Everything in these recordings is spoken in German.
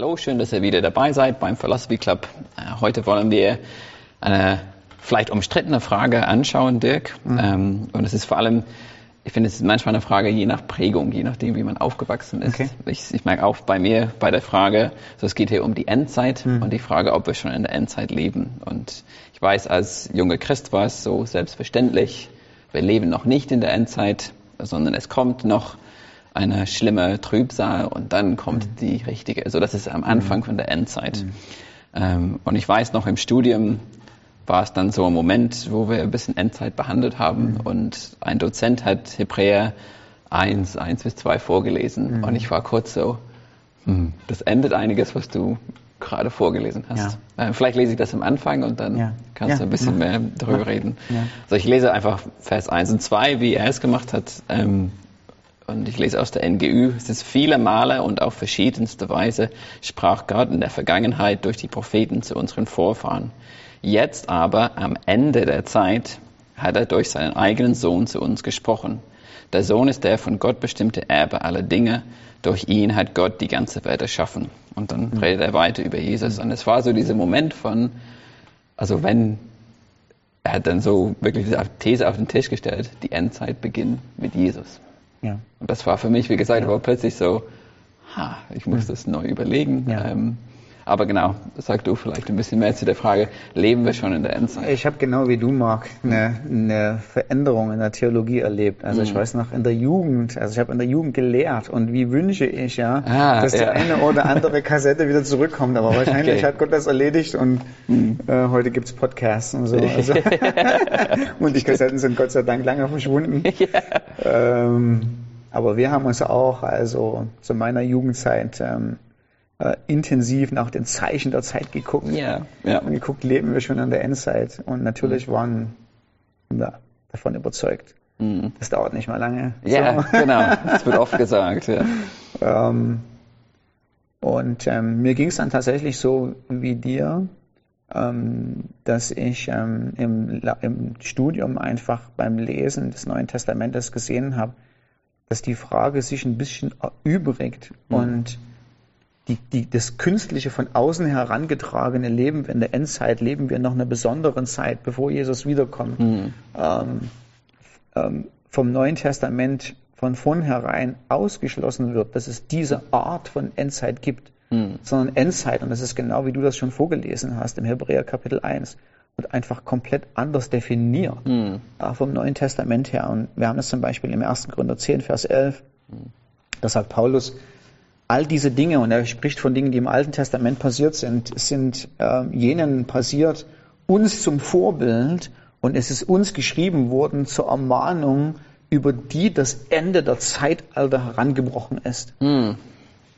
Hallo, schön, dass ihr wieder dabei seid beim Philosophy Club. Äh, heute wollen wir eine vielleicht umstrittene Frage anschauen, Dirk. Mhm. Ähm, und es ist vor allem, ich finde, es ist manchmal eine Frage je nach Prägung, je nachdem, wie man aufgewachsen ist. Okay. Ich, ich merke auch bei mir bei der Frage, so es geht hier um die Endzeit mhm. und die Frage, ob wir schon in der Endzeit leben. Und ich weiß, als junger Christ war es so selbstverständlich, wir leben noch nicht in der Endzeit, sondern es kommt noch eine schlimme Trübsal und dann kommt mhm. die richtige. Also das ist am Anfang mhm. von der Endzeit. Mhm. Ähm, und ich weiß noch im Studium war es dann so ein Moment, wo wir ein bisschen Endzeit behandelt haben mhm. und ein Dozent hat Hebräer 1, 1 bis 2 vorgelesen mhm. und ich war kurz so, hm, das endet einiges, was du gerade vorgelesen hast. Ja. Äh, vielleicht lese ich das am Anfang und dann ja. kannst ja. du ein bisschen mehr darüber reden. Also ich lese einfach Vers 1 und 2, wie er es gemacht hat. Ähm, und ich lese aus der NGÜ, es ist viele Male und auf verschiedenste Weise sprach Gott in der Vergangenheit durch die Propheten zu unseren Vorfahren. Jetzt aber, am Ende der Zeit, hat er durch seinen eigenen Sohn zu uns gesprochen. Der Sohn ist der von Gott bestimmte Erbe aller Dinge. Durch ihn hat Gott die ganze Welt erschaffen. Und dann mhm. redet er weiter über Jesus. Und es war so dieser Moment von, also wenn, er hat dann so wirklich diese These auf den Tisch gestellt, die Endzeit beginnt mit Jesus. Ja. Und das war für mich, wie gesagt, ja. war plötzlich so, ha, ich muss das neu überlegen. Ja. Ähm, aber genau, sag du vielleicht ein bisschen mehr zu der Frage, leben wir schon in der Endzeit? Ich habe genau wie du, Marc, eine, eine Veränderung in der Theologie erlebt. Also mhm. ich weiß noch, in der Jugend, also ich habe in der Jugend gelehrt und wie wünsche ich ja, ah, dass ja. die eine oder andere Kassette wieder zurückkommt. Aber wahrscheinlich okay. hat Gott das erledigt und mhm. äh, heute gibt's Podcasts und so. Also und die Kassetten sind Gott sei Dank lange verschwunden. Ja. Ähm, aber wir haben uns auch, also zu meiner Jugendzeit, ähm, äh, intensiv nach den Zeichen der Zeit geguckt. Ja, ja. Und geguckt, leben wir schon an der Endzeit. Und natürlich mhm. waren wir davon überzeugt. Mhm. Das dauert nicht mal lange. Ja, so. genau. Das wird oft gesagt. Ja. ähm, und ähm, mir ging es dann tatsächlich so wie dir, ähm, dass ich ähm, im, im, Studium einfach beim Lesen des Neuen Testamentes gesehen habe, dass die Frage sich ein bisschen erübrigt mhm. und die, die, das künstliche von außen herangetragene Leben in der Endzeit leben wir in noch einer besonderen Zeit, bevor Jesus wiederkommt, mhm. ähm, ähm, vom Neuen Testament von vornherein ausgeschlossen wird, dass es diese Art von Endzeit gibt, mhm. sondern Endzeit, und das ist genau wie du das schon vorgelesen hast im Hebräer Kapitel 1, wird einfach komplett anders definiert mhm. äh, vom Neuen Testament her. Und wir haben das zum Beispiel im 1. Gründer 10, Vers 11. Mhm. Da sagt Paulus, all diese Dinge, und er spricht von Dingen, die im Alten Testament passiert sind, sind äh, jenen passiert, uns zum Vorbild, und es ist uns geschrieben worden zur Ermahnung, über die das Ende der Zeitalter herangebrochen ist. Mm.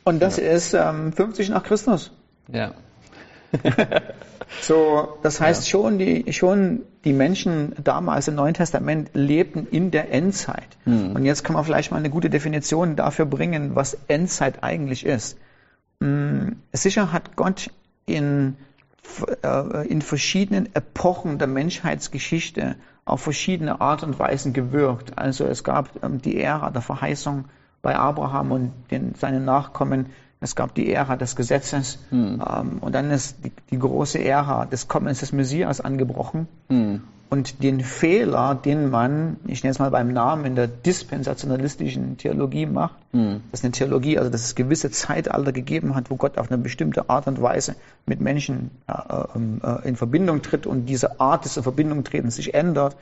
Und das ja. ist ähm, 50 nach Christus. Ja. So, das heißt ja. schon, die, schon die Menschen damals im Neuen Testament lebten in der Endzeit. Mhm. Und jetzt kann man vielleicht mal eine gute Definition dafür bringen, was Endzeit eigentlich ist. Mhm. Sicher hat Gott in, äh, in verschiedenen Epochen der Menschheitsgeschichte auf verschiedene Art und Weisen gewirkt. Also es gab ähm, die Ära der Verheißung bei Abraham und den, seinen Nachkommen es gab die Ära des Gesetzes hm. ähm, und dann ist die, die, große Ära des Kommens des Messias angebrochen. Hm. Und den Fehler, den man, ich nenne es mal beim Namen, in der dispensationalistischen Theologie macht, hm. das ist eine Theologie, also dass es gewisse Zeitalter gegeben hat, wo Gott auf eine bestimmte Art und Weise mit Menschen äh, äh, in Verbindung tritt und diese Art des Verbindung treten sich ändert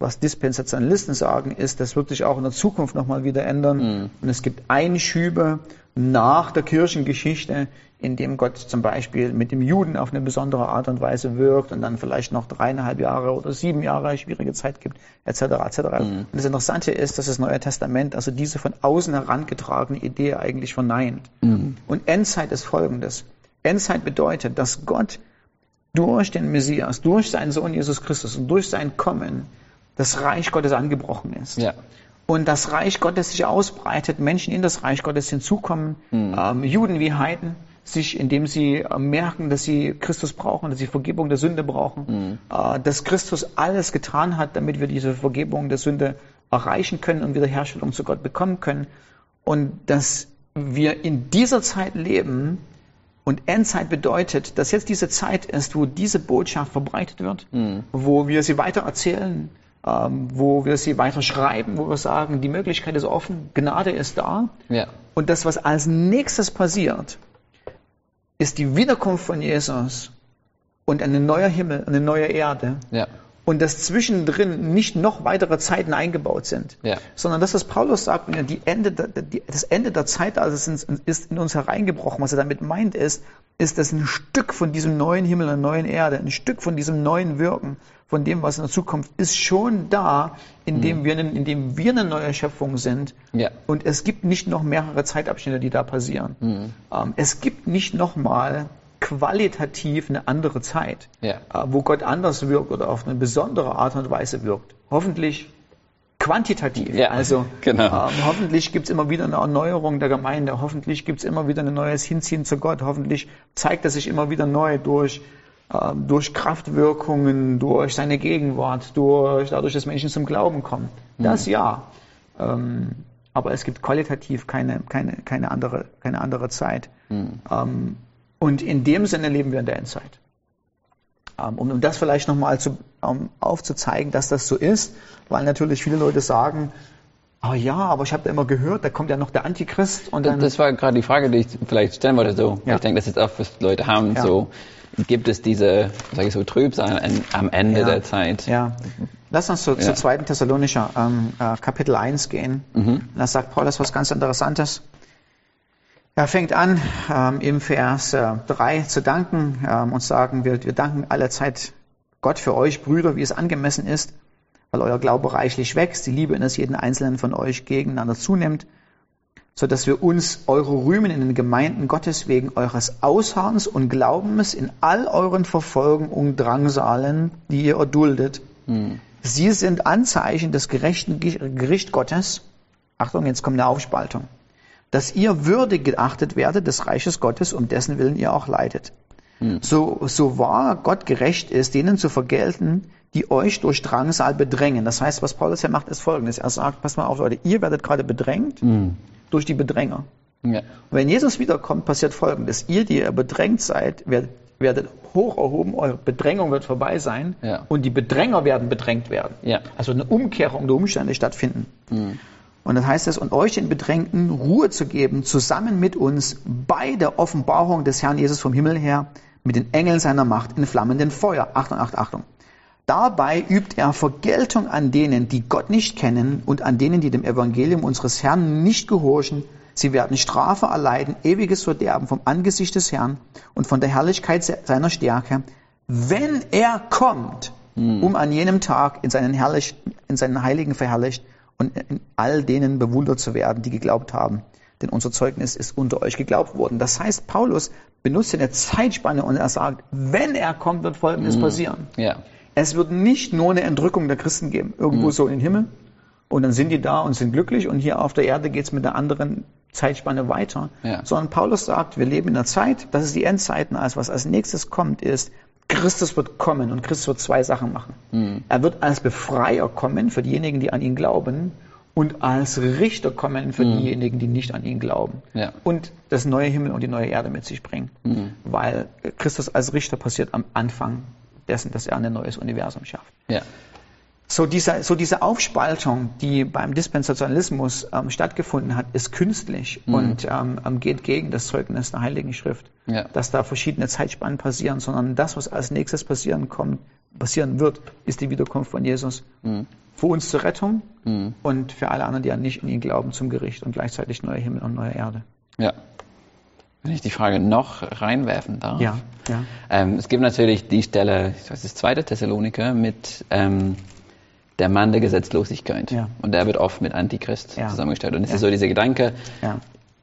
was Dispensationalisten sagen, ist, das wird sich auch in der Zukunft nochmal wieder ändern. Mhm. Und es gibt Einschübe nach der Kirchengeschichte, in dem Gott zum Beispiel mit dem Juden auf eine besondere Art und Weise wirkt und dann vielleicht noch dreieinhalb Jahre oder sieben Jahre schwierige Zeit gibt, etc. etc. Mhm. Und das Interessante ist, dass das Neue Testament also diese von außen herangetragene Idee eigentlich verneint. Mhm. Und Endzeit ist folgendes. Endzeit bedeutet, dass Gott durch den Messias, durch seinen Sohn Jesus Christus und durch sein Kommen das Reich Gottes angebrochen ist. Ja. Und das Reich Gottes sich ausbreitet, Menschen in das Reich Gottes hinzukommen, mhm. ähm, Juden wie Heiden, sich, indem sie äh, merken, dass sie Christus brauchen, dass sie Vergebung der Sünde brauchen, mhm. äh, dass Christus alles getan hat, damit wir diese Vergebung der Sünde erreichen können und Wiederherstellung zu Gott bekommen können. Und dass wir in dieser Zeit leben Und Endzeit bedeutet, dass jetzt diese Zeit ist, wo diese Botschaft verbreitet wird, Hm. wo wir sie weiter erzählen, ähm, wo wir sie weiter schreiben, wo wir sagen, die Möglichkeit ist offen, Gnade ist da. Ja. Und das, was als nächstes passiert, ist die Wiederkunft von Jesus und ein neuer Himmel, eine neue Erde. Ja. Und dass zwischendrin nicht noch weitere Zeiten eingebaut sind, Ja. sondern das, was Paulus sagt, wenn er die Ende, der- die, das Ende der Zeit also ist, in- uns hereingebrochen. Was er damit meint ist, ist, dass ein Stück von diesem neuen Himmel und neuen Erde, ein Stück von diesem neuen Wirken, von dem, was in der Zukunft ist, schon da, indem, wir, indem wir eine neue Schöpfung sind. Ja. Und es gibt nicht noch mehrere Zeitabschnitte, die da passieren. Ähm, es gibt nicht nochmal qualitativ eine andere Zeit, Ja. äh, wo Gott anders wirkt oder auf eine besondere Art und Weise wirkt. Hoffentlich quantitativ. Ja, also genau. ähm, hoffentlich gibt es immer wieder eine Erneuerung der Gemeinde, hoffentlich gibt es immer wieder ein neues Hinziehen zu Gott, hoffentlich zeigt er sich immer wieder neu durch, ähm, durch Kraftwirkungen, durch seine Gegenwart, durch dadurch, dass Menschen zum Glauben kommen. Das ja. Ähm, aber es gibt qualitativ keine, keine, keine, andere, keine andere Zeit. Ähm, und in dem Sinne leben wir in der Endzeit. Ähm, um, das vielleicht nochmal um, aufzuzeigen, dass das so ist, weil natürlich viele Leute sagen, oh ja, aber ich habe da immer gehört, da kommt ja noch der Antichrist und dann Das war gerade die Frage, die ich vielleicht stellen wollte. So, Ja. ich denke, das ist auch, was Leute haben. Ja. So, gibt es diese, sage ich so, Trübsal am Ende Ja. der Zeit? Ja. Lass uns zu, Ja. zu 2. Thessalonischer ähm, äh, Kapitel 1 gehen. Da sagt Paulus was ganz Interessantes. Er fängt an, ähm, im Vers äh, 3 zu danken ähm, und sagen, wir, wir danken allerzeit Gott für euch, Brüder, wie es angemessen ist, weil euer Glaube reichlich wächst, die Liebe eines jeden Einzelnen von euch gegeneinander zunimmt, so dass wir uns eure rühmen in den Gemeinden Gottes wegen eures Ausharrens und Glaubens in all euren Verfolgungen und Drangsalen, die ihr erduldet. Sie sind Anzeichen des gerechten Ge- Gericht Gottes. Achtung, jetzt kommt eine Aufspaltung. Dass ihr würdig geachtet werdet des Reiches Gottes, um dessen Willen ihr auch leidet. So, so wahr Gott gerecht ist, denen zu vergelten, die euch durch Drangsal bedrängen. Das heißt, was Paulus hier macht, ist folgendes. Er sagt, pass mal auf, Leute, ihr werdet gerade bedrängt durch die Bedränger. Ja. Wenn Jesus wiederkommt, passiert Folgendes. Ihr, die ihr bedrängt seid, werdet, werdet hoch erhoben, eure Bedrängung wird vorbei sein Ja. und die Bedränger werden bedrängt werden. Ja. Also eine Umkehrung der Umstände stattfinden. Und dann heißt es, und euch den Bedrängten Ruhe zu geben, zusammen mit uns bei der Offenbarung des Herrn Jesus vom Himmel her, mit den Engeln seiner Macht in flammenden Feuer. Achtung, Achtung, Achtung. Dabei übt er Vergeltung an denen, die Gott nicht kennen und an denen, die dem Evangelium unseres Herrn nicht gehorchen. Sie werden Strafe erleiden, ewiges Verderben vom Angesicht des Herrn und von der Herrlichkeit se- seiner Stärke, wenn er kommt, um an jenem Tag in seinen, herrlich, in seinen Heiligen verherrlicht und in all denen bewundert zu werden, die geglaubt haben. Denn unser Zeugnis ist unter euch geglaubt worden. Das heißt, Paulus benutzt eine Zeitspanne und er sagt, wenn er kommt, wird Folgendes passieren. Ja. Es wird nicht nur eine Entrückung der Christen geben, irgendwo Mhm. so in den Himmel, und dann sind die da und sind glücklich, und hier auf der Erde geht es mit einer anderen Zeitspanne weiter, Ja. sondern Paulus sagt, wir leben in einer Zeit, das ist die Endzeiten, als was als nächstes kommt, ist, Christus wird kommen und Christus wird zwei Sachen machen. Mhm. Er wird als Befreier kommen für diejenigen, die an ihn glauben, und als Richter kommen für diejenigen, die nicht an ihn glauben. Mhm. Ja. Und das neue Himmel und die neue Erde mit sich bringen. Mhm. Weil Christus als Richter passiert am Anfang dessen, dass er ein neues Universum schafft. Ja. So diese, so diese Aufspaltung, die beim Dispensationalismus ähm, stattgefunden hat, ist künstlich und ähm, ähm, geht gegen das Zeugnis der Heiligen Schrift, Ja. dass da verschiedene Zeitspannen passieren, sondern das, was als nächstes passieren kommt, passieren wird, ist die Wiederkunft von Jesus. Für uns zur Rettung und für alle anderen, die an nicht in ihn glauben, zum Gericht und gleichzeitig neuer Himmel und neue Erde. Ja. Wenn ich die Frage noch reinwerfen darf. Ja, ja. Ähm, es gibt natürlich die Stelle, ich weiß, das zweite Thessaloniker mit ähm, der Mann der Gesetzlosigkeit. Ja. Und der wird oft mit Antichrist Ja. zusammengestellt. Und es Ja. ist so dieser Gedanke,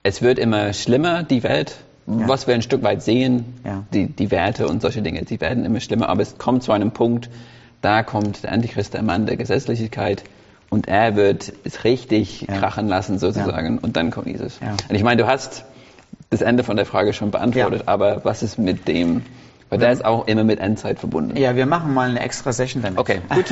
es wird immer schlimmer, die Welt, was wir ein Stück weit sehen, die, die Werte und solche Dinge, die werden immer schlimmer, aber es kommt zu einem Punkt, da kommt der Antichrist, der Mann der Gesetzlichkeit, und er wird es richtig krachen lassen sozusagen, und dann kommt Jesus. Ja. Und ich meine, du hast das Ende von der Frage schon beantwortet, aber was ist mit dem Weil der ist auch immer mit Endzeit verbunden. Ja, wir machen mal eine extra Session damit. Okay, gut.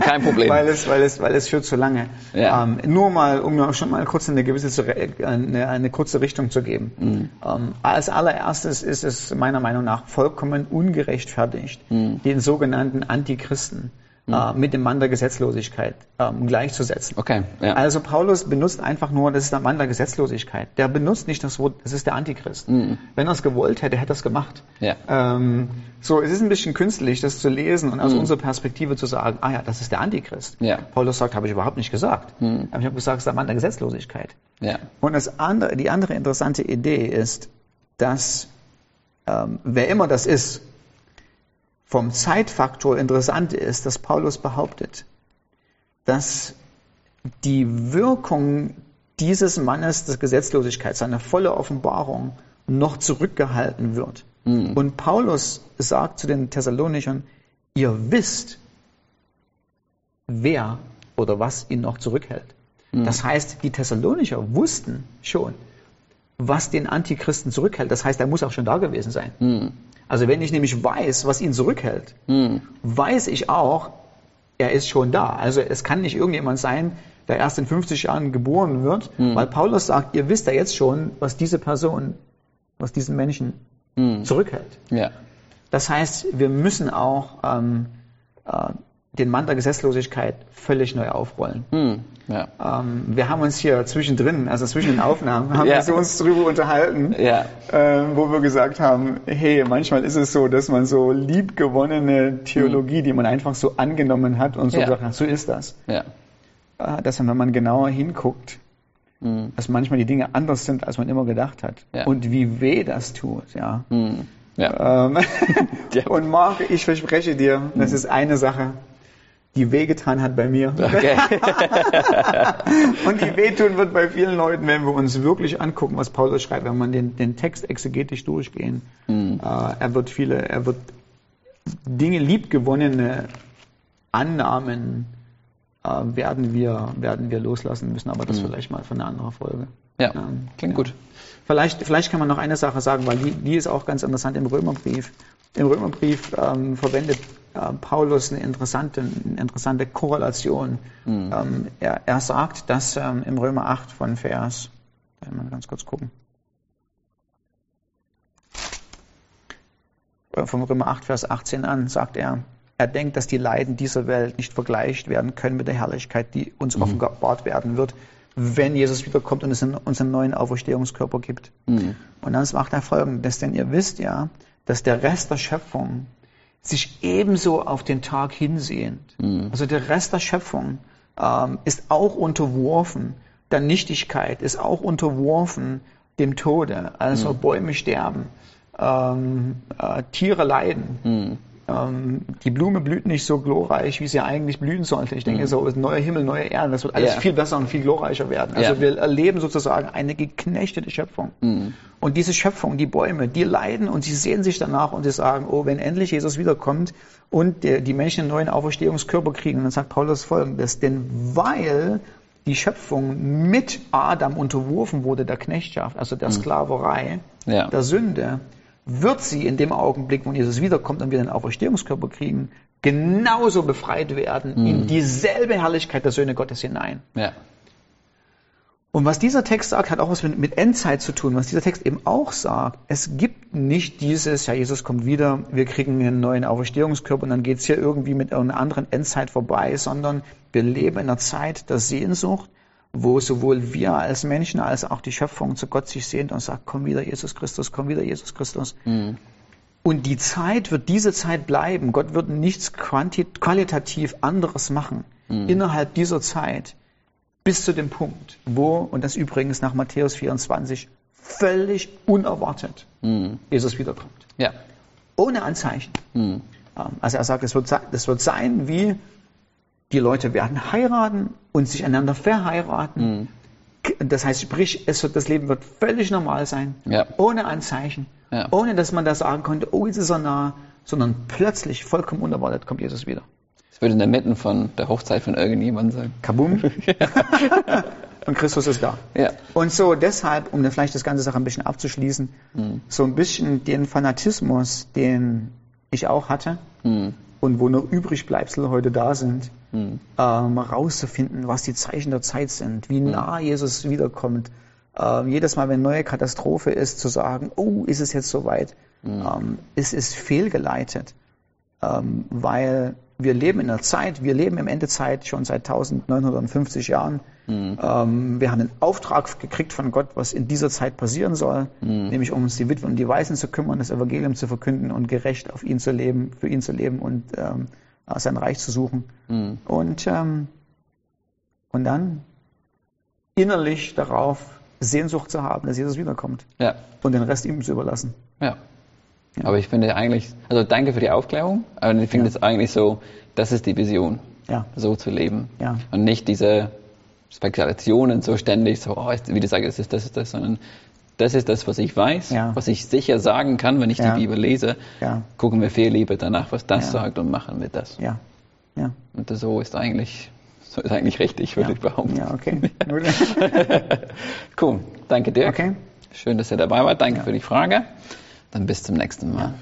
Kein Problem. weil es, weil es, weil es führt zu lange. Ja. Ähm, nur mal, um schon mal kurz eine gewisse, eine, eine kurze Richtung zu geben. Mhm. Ähm, als allererstes ist es meiner Meinung nach vollkommen ungerechtfertigt, Mhm. den sogenannten Antichristen äh, mit dem Mann der Gesetzlosigkeit ähm, gleichzusetzen. Okay, ja. Also Paulus benutzt einfach nur, das ist der Mann der Gesetzlosigkeit. Der benutzt nicht das Wort, das ist der Antichrist. Wenn er es gewollt hätte, hätte er es gemacht. Mhm. Ja. Ähm, so, es ist ein bisschen künstlich, das zu lesen und aus unserer Perspektive zu sagen, ah ja, das ist der Antichrist. Mhm. Ja. Paulus sagt, habe ich überhaupt nicht gesagt. Aber ich habe gesagt, es ist der Mann der Gesetzlosigkeit. ja. Und das andere, die andere interessante Idee ist, dass ähm, wer immer das ist, vom Zeitfaktor interessant ist, dass Paulus behauptet, dass die Wirkung dieses Mannes der Gesetzlosigkeit, seine volle Offenbarung, noch zurückgehalten wird. Und Paulus sagt zu den Thessalonichern, ihr wisst, wer oder was ihn noch zurückhält. Das heißt, die Thessalonicher wussten schon, was den Antichristen zurückhält. Das heißt, er muss auch schon da gewesen sein. Also wenn ich nämlich weiß, was ihn zurückhält, weiß ich auch, er ist schon da. Also es kann nicht irgendjemand sein, der erst in 50 Jahren geboren wird, weil Paulus sagt, ihr wisst ja jetzt schon, was diese Person, was diesen Menschen zurückhält. Ja. Das heißt, wir müssen auch ähm, äh, den Mann der Gesetzlosigkeit völlig neu aufrollen. Hm. Ja. Ähm, wir haben uns hier zwischendrin, also zwischen den Aufnahmen, haben Ja. wir uns drüber unterhalten, Ja. äh, wo wir gesagt haben, hey, manchmal ist es so, dass man so liebgewonnene Theologie, die man einfach so angenommen hat und so Ja. gesagt hat, so ist das. Ja. Äh, dass wenn man genauer hinguckt, Hm. dass manchmal die Dinge anders sind, als man immer gedacht hat. Ja. Und wie weh das tut, ja. Hm. Ja. Ähm, Und Marc, ich verspreche dir, das ist eine Sache, die wehgetan hat bei mir. Okay. Und die wehtun wird bei vielen Leuten, wenn wir uns wirklich angucken, was Paulus schreibt, wenn man den, den Text exegetisch durchgehen. Hm. Äh, er wird viele, er wird Dinge liebgewonnene Annahmen äh, werden wir, werden wir loslassen müssen, aber das vielleicht mal für eine andere Folge. Ja. Ähm, Klingt gut. Vielleicht, vielleicht kann man noch eine Sache sagen, weil die, die ist auch ganz interessant im Römerbrief. Im Römerbrief ähm, verwendet äh, Paulus eine interessante, eine interessante Korrelation. Ähm, er, er sagt, dass ähm, im Römer 8 von Vers, mal ganz kurz gucken. Äh, Vom Römer 8, Vers 18 an sagt er, er denkt, dass die Leiden dieser Welt nicht vergleicht werden können mit der Herrlichkeit, die uns offenbart werden wird, wenn Jesus wiederkommt und es uns einen neuen Auferstehungskörper gibt. Und dann macht er folgendes, denn ihr wisst ja, dass der Rest der Schöpfung sich ebenso auf den Tag hinsehnt. Also der Rest der Schöpfung ähm, ist auch unterworfen der Nichtigkeit, ist auch unterworfen dem Tode. Also Bäume sterben, ähm, äh, Tiere leiden. Ähm, die Blume blüht nicht so glorreich, wie sie eigentlich blühen sollte. Ich denke, so neuer Himmel, neue Erde, das wird alles Ja. viel besser und viel glorreicher werden. Also Ja. wir erleben sozusagen eine geknechtete Schöpfung. Und diese Schöpfung, die Bäume, die leiden und sie sehen sich danach und sie sagen, oh, wenn endlich Jesus wiederkommt und der, die Menschen einen neuen Auferstehungskörper kriegen, dann sagt Paulus folgendes, denn weil die Schöpfung mit Adam unterworfen wurde, der Knechtschaft, also der Sklaverei, Ja. der Sünde, wird sie in dem Augenblick, wo Jesus wiederkommt und wir den Auferstehungskörper kriegen, genauso befreit werden in dieselbe Herrlichkeit der Söhne Gottes hinein. Ja. Und was dieser Text sagt, hat auch was mit, mit Endzeit zu tun. Was dieser Text eben auch sagt, es gibt nicht dieses, ja, Jesus kommt wieder, wir kriegen einen neuen Auferstehungskörper und dann geht's hier irgendwie mit einer anderen Endzeit vorbei, sondern wir leben in einer Zeit der Sehnsucht, wo sowohl wir als Menschen als auch die Schöpfung zu Gott sich sehnt und sagt, komm wieder Jesus Christus, komm wieder Jesus Christus. Und die Zeit wird diese Zeit bleiben. Gott wird nichts qualitativ anderes machen innerhalb dieser Zeit bis zu dem Punkt, wo, und das übrigens nach Matthäus 24, völlig unerwartet Jesus wiederkommt. Ja. Ohne Anzeichen. Ähm, Also er sagt, es wird, es wird sein, wie die Leute werden heiraten und sich einander verheiraten. K- Das heißt, sprich, es das Leben wird völlig normal sein, Ja. ohne Anzeichen, Ja. ohne dass man da sagen konnte, oh, jetzt ist er nah, sondern plötzlich, vollkommen unerwartet, kommt Jesus wieder. Das würde in der Mitte von der Hochzeit von irgendjemandem sagen. Kabum. Und Christus ist da. Ja. Und so deshalb, um dann vielleicht das ganze Sache ein bisschen abzuschließen, so ein bisschen den Fanatismus, den ich auch hatte Hm. und wo noch Übrigbleibsel heute da sind, Hm. ähm, rauszufinden, was die Zeichen der Zeit sind, wie nah Jesus wiederkommt. Ähm, jedes Mal, wenn eine neue Katastrophe ist, zu sagen, oh, ist es jetzt soweit? Ähm, es ist fehlgeleitet, ähm, weil wir leben in einer Zeit, wir leben im Endezeit schon seit 1950 Jahren. Ähm, wir haben einen Auftrag gekriegt von Gott, was in dieser Zeit passieren soll, nämlich um uns die Witwen und die Waisen zu kümmern, das Evangelium zu verkünden und gerecht auf ihn zu leben, für ihn zu leben und ähm, sein Reich zu suchen. Und, ähm, und dann innerlich darauf Sehnsucht zu haben, dass Jesus wiederkommt Ja. und den Rest ihm zu überlassen. Ja. Aber ich finde eigentlich, also danke für die Aufklärung, aber ich finde es eigentlich so, das ist die Vision, Ja. so zu leben. Ja. Und nicht diese Spekulationen so ständig, so, oh, wie du sagst, es ist das, ist das, sondern das ist das, was ich weiß, Ja. was ich sicher sagen kann, wenn ich Ja. die Bibel lese. Ja. Gucken wir viel lieber danach, was das sagt und machen wir das. Ja. Ja. Und so ist eigentlich, so ist eigentlich richtig, würde ich behaupten. Ja, okay. Cool. Danke Dirk. Okay. Schön, dass ihr dabei wart. Danke für die Frage. Dann bis zum nächsten Mal.